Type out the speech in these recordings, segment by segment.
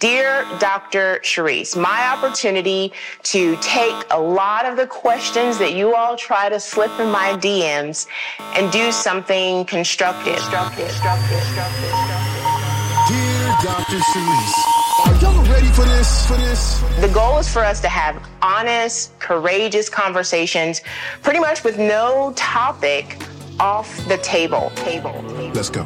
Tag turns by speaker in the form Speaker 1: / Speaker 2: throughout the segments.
Speaker 1: Dear Dr. Charryse, my opportunity to take a lot of the questions that you all try to slip in my DMs and do something constructive. constructive, constructive, constructive
Speaker 2: Dear Dr. Charryse, are y'all ready for this? For this?
Speaker 1: The goal is for us to have honest, courageous conversations, pretty much with no topic off the table. Table. table.
Speaker 2: Let's go.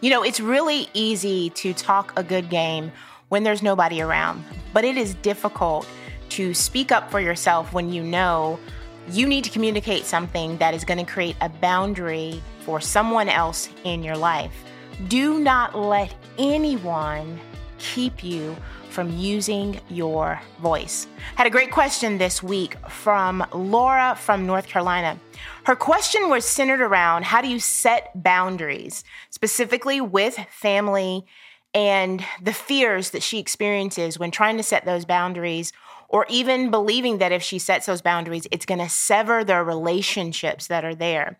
Speaker 3: You know, it's really easy to talk a good game when there's nobody around, but it is difficult to speak up for yourself when you know you need to communicate something that is going to create a boundary for someone else in your life. Do not let anyone keep you from using your voice. Had a great question this week from Laura from North Carolina. Her question was centered around how do you set boundaries, specifically with family and the fears that she experiences when trying to set those boundaries or even believing that if she sets those boundaries, it's going to sever the relationships that are there.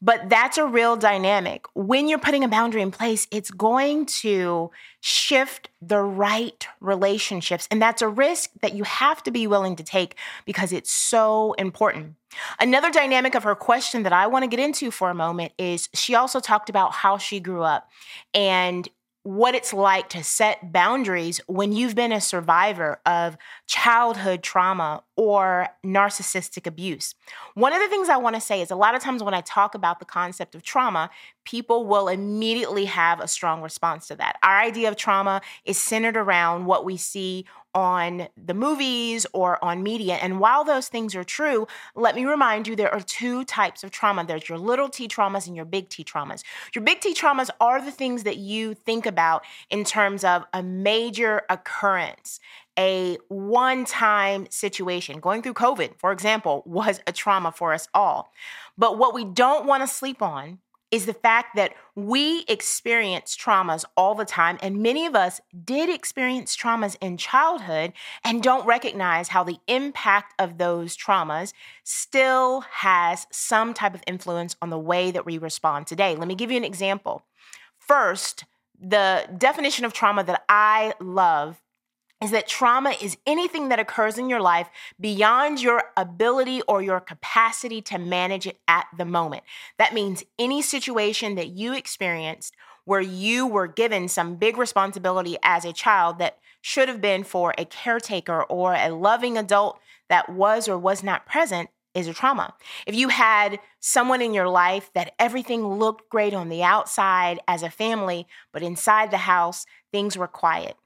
Speaker 3: But that's a real dynamic. When you're putting a boundary in place, it's going to shift the right relationships. And that's a risk that you have to be willing to take because it's so important. Another dynamic of her question that I want to get into for a moment is she also talked about how she grew up. And what it's like to set boundaries when you've been a survivor of childhood trauma or narcissistic abuse. One of the things I want to say is a lot of times when I talk about the concept of trauma, people will immediately have a strong response to that. Our idea of trauma is centered around what we see on the movies or on media. And while those things are true, let me remind you there are two types of trauma there's your little t traumas and your big T traumas. Your big T traumas are the things that you think about in terms of a major occurrence a one time situation. Going through COVID, for example, was a trauma for us all. But what we don't want to sleep on is the fact that we experience traumas all the time, and many of us did experience traumas in childhood and don't recognize how the impact of those traumas still has some type of influence on the way that we respond today. Let me give you an example. First, the definition of trauma that I love is that trauma is anything that occurs in your life beyond your ability or your capacity to manage it at the moment. That means any situation that you experienced where you were given some big responsibility as a child that should have been for a caretaker or a loving adult that was or was not present is a trauma. If you had someone in your life that everything looked great on the outside as a family, but inside the house, things were quiet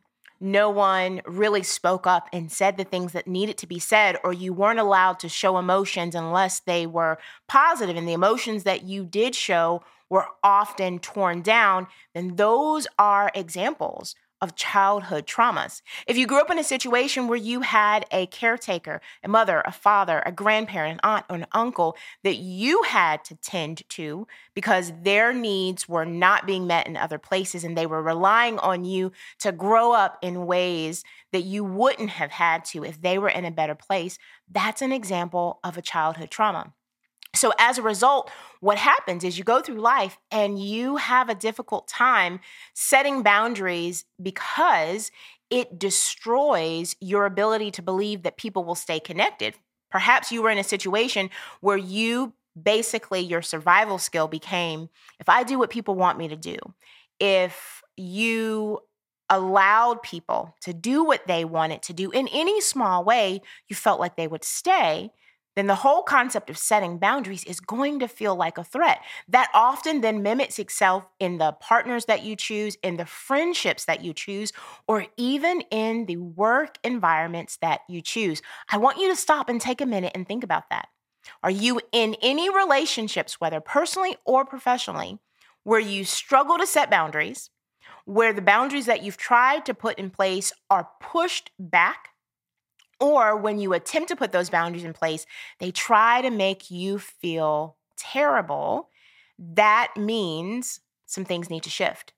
Speaker 3: no one really spoke up and said the things that needed to be said, or you weren't allowed to show emotions unless they were positive, and the emotions that you did show were often torn down, then those are examples of childhood traumas. If you grew up in a situation where you had a caretaker, a mother, a father, a grandparent, an aunt, or an uncle that you had to tend to because their needs were not being met in other places and they were relying on you to grow up in ways that you wouldn't have had to if they were in a better place, that's an example of a childhood trauma. So, as a result, what happens is you go through life and you have a difficult time setting boundaries because it destroys your ability to believe that people will stay connected. Perhaps you were in a situation where you basically, your survival skill became if I do what people want me to do, if you allowed people to do what they wanted to do in any small way, you felt like they would stay then the whole concept of setting boundaries is going to feel like a threat. That often then mimics itself in the partners that you choose, in the friendships that you choose, or even in the work environments that you choose. I want you to stop and take a minute and think about that. Are you in any relationships, whether personally or professionally, where you struggle to set boundaries, where the boundaries that you've tried to put in place are pushed back? Or when you attempt to put those boundaries in place, they try to make you feel terrible. That means some things need to shift.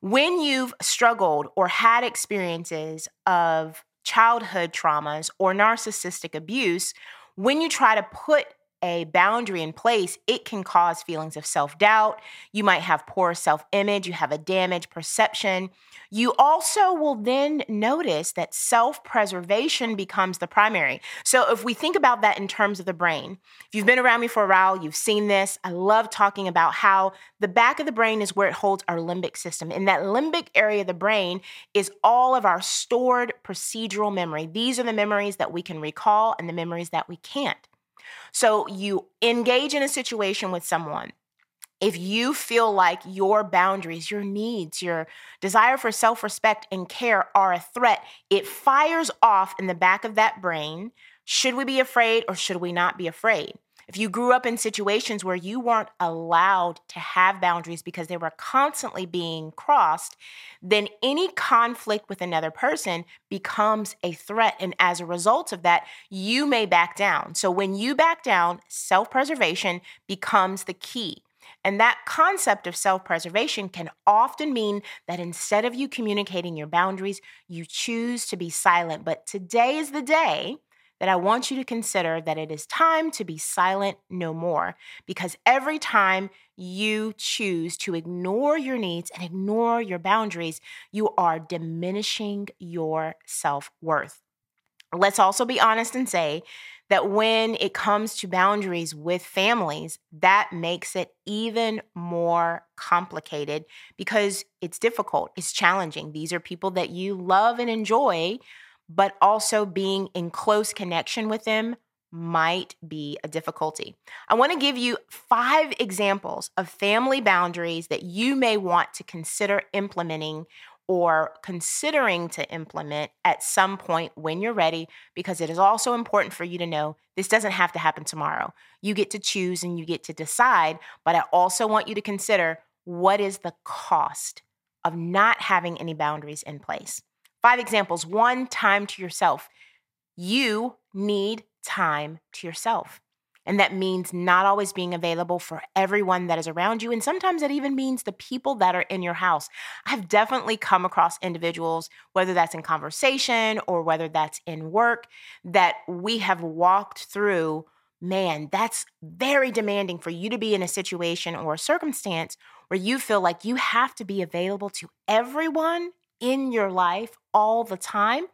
Speaker 3: When you've struggled or had experiences of childhood traumas or narcissistic abuse, when you try to put a boundary in place, it can cause feelings of self doubt. You might have poor self image. You have a damaged perception. You also will then notice that self preservation becomes the primary. So, if we think about that in terms of the brain, if you've been around me for a while, you've seen this. I love talking about how the back of the brain is where it holds our limbic system. In that limbic area of the brain is all of our stored procedural memory. These are the memories that we can recall and the memories that we can't. So you engage in a situation with someone. If you feel like your boundaries, your needs, your desire for self respect and care are a threat, it fires off in the back of that brain. Should we be afraid or should we not be afraid? If you grew up in situations where you weren't allowed to have boundaries because they were constantly being crossed, then any conflict with another person becomes a threat. And as a result of that, you may back down. So when you back down, self preservation becomes the key. And that concept of self preservation can often mean that instead of you communicating your boundaries, you choose to be silent. But today is the day that I want you to consider that it is time to be silent no more. Because every time you choose to ignore your needs and ignore your boundaries, you are diminishing your self worth. Let's also be honest and say that when it comes to boundaries with families, that makes it even more complicated because it's difficult, it's challenging. These are people that you love and enjoy, but also being in close connection with them might be a difficulty. I want to give you five examples of family boundaries that you may want to consider implementing or considering to implement at some point when you're ready, because it is also important for you to know this doesn't have to happen tomorrow. You get to choose and you get to decide, but I also want you to consider what is the cost of not having any boundaries in place. Five examples. One, time to yourself. You need time to yourself. And that means not always being available for everyone that is around you. And sometimes that even means the people that are in your house. I've definitely come across individuals, whether that's in conversation or whether that's in work, that we have walked through. Man, that's very demanding for you to be in a situation or a circumstance where you feel like you have to be available to everyone in your life all the time,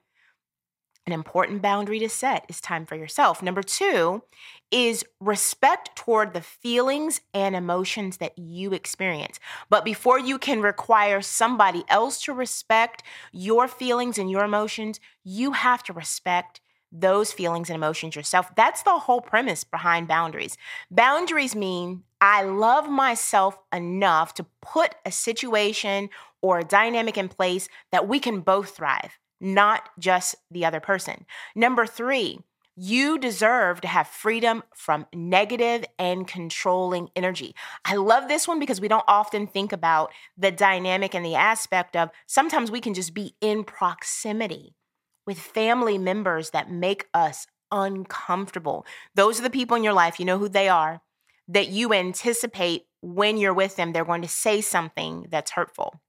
Speaker 3: an important boundary to set is time for yourself. Number two is respect toward the feelings and emotions that you experience. But before you can require somebody else to respect your feelings and your emotions, you have to respect those feelings and emotions yourself. That's the whole premise behind boundaries. Boundaries mean I love myself enough to put a situation or a dynamic in place that we can both thrive, not just the other person. Number three, you deserve to have freedom from negative and controlling energy. I love this one because we don't often think about the dynamic and the aspect of sometimes we can just be in proximity with family members that make us uncomfortable. Those are the people in your life, you know who they are, that you anticipate when you're with them, they're going to say something that's hurtful.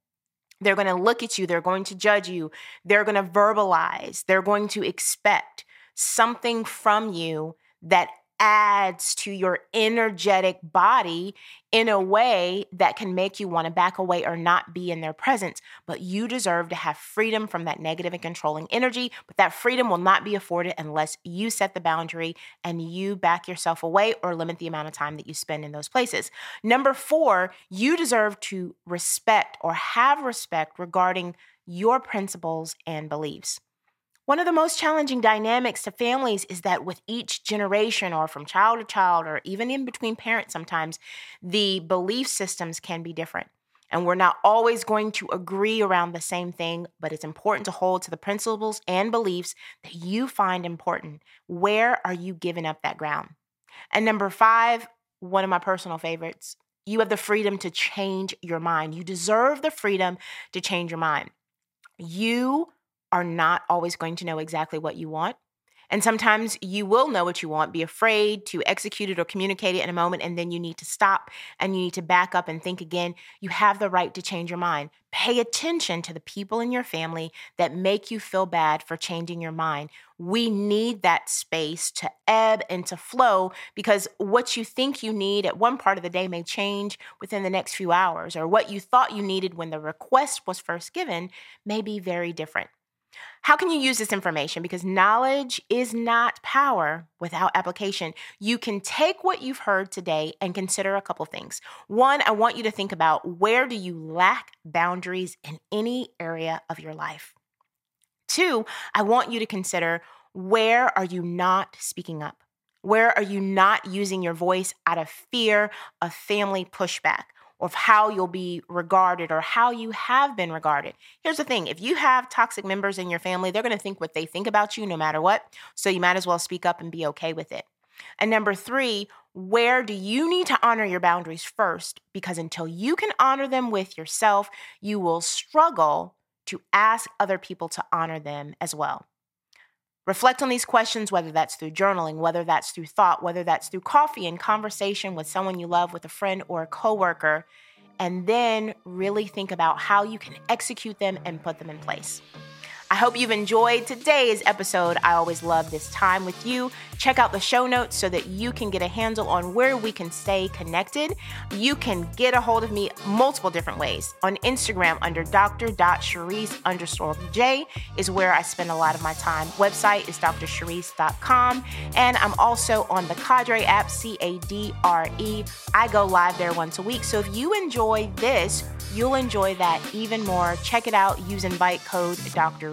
Speaker 3: They're going to look at you, they're going to judge you, they're going to verbalize, they're going to expect something from you that adds to your energetic body in a way that can make you want to back away or not be in their presence. But you deserve to have freedom from that negative and controlling energy. But that freedom will not be afforded unless you set the boundary and you back yourself away or limit the amount of time that you spend in those places. Number four, you deserve to respect or have respect regarding your principles and beliefs. One of the most challenging dynamics to families is that with each generation, or from child to child, or even in between parents, sometimes the belief systems can be different. And we're not always going to agree around the same thing, but it's important to hold to the principles and beliefs that you find important. Where are you giving up that ground? And number five, one of my personal favorites, you have the freedom to change your mind. You deserve the freedom to change your mind. You are not always going to know exactly what you want. And sometimes you will know what you want, be afraid to execute it or communicate it in a moment, and then you need to stop and you need to back up and think again. You have the right to change your mind. Pay attention to the people in your family that make you feel bad for changing your mind. We need that space to ebb and to flow because what you think you need at one part of the day may change within the next few hours, or what you thought you needed when the request was first given may be very different. How can you use this information? Because knowledge is not power without application. You can take what you've heard today and consider a couple things. One, I want you to think about where do you lack boundaries in any area of your life? Two, I want you to consider where are you not speaking up? Where are you not using your voice out of fear of family pushback? Of how you'll be regarded or how you have been regarded. Here's the thing if you have toxic members in your family, they're going to think what they think about you no matter what. So you might as well speak up and be okay with it. And number three, where do you need to honor your boundaries first? Because until you can honor them with yourself, you will struggle to ask other people to honor them as well. Reflect on these questions, whether that's through journaling, whether that's through thought, whether that's through coffee and conversation with someone you love, with a friend or a coworker, and then really think about how you can execute them and put them in place. I hope you've enjoyed today's episode. I always love this time with you. Check out the show notes so that you can get a handle on where we can stay connected. You can get a hold of me multiple different ways. On Instagram under dr.charryse underscore J is where I spend a lot of my time. Website is drcharryse.com. And I'm also on the Cadre app, C A D R E. I go live there once a week. So if you enjoy this, You'll enjoy that even more. Check it out. Use invite code Dr.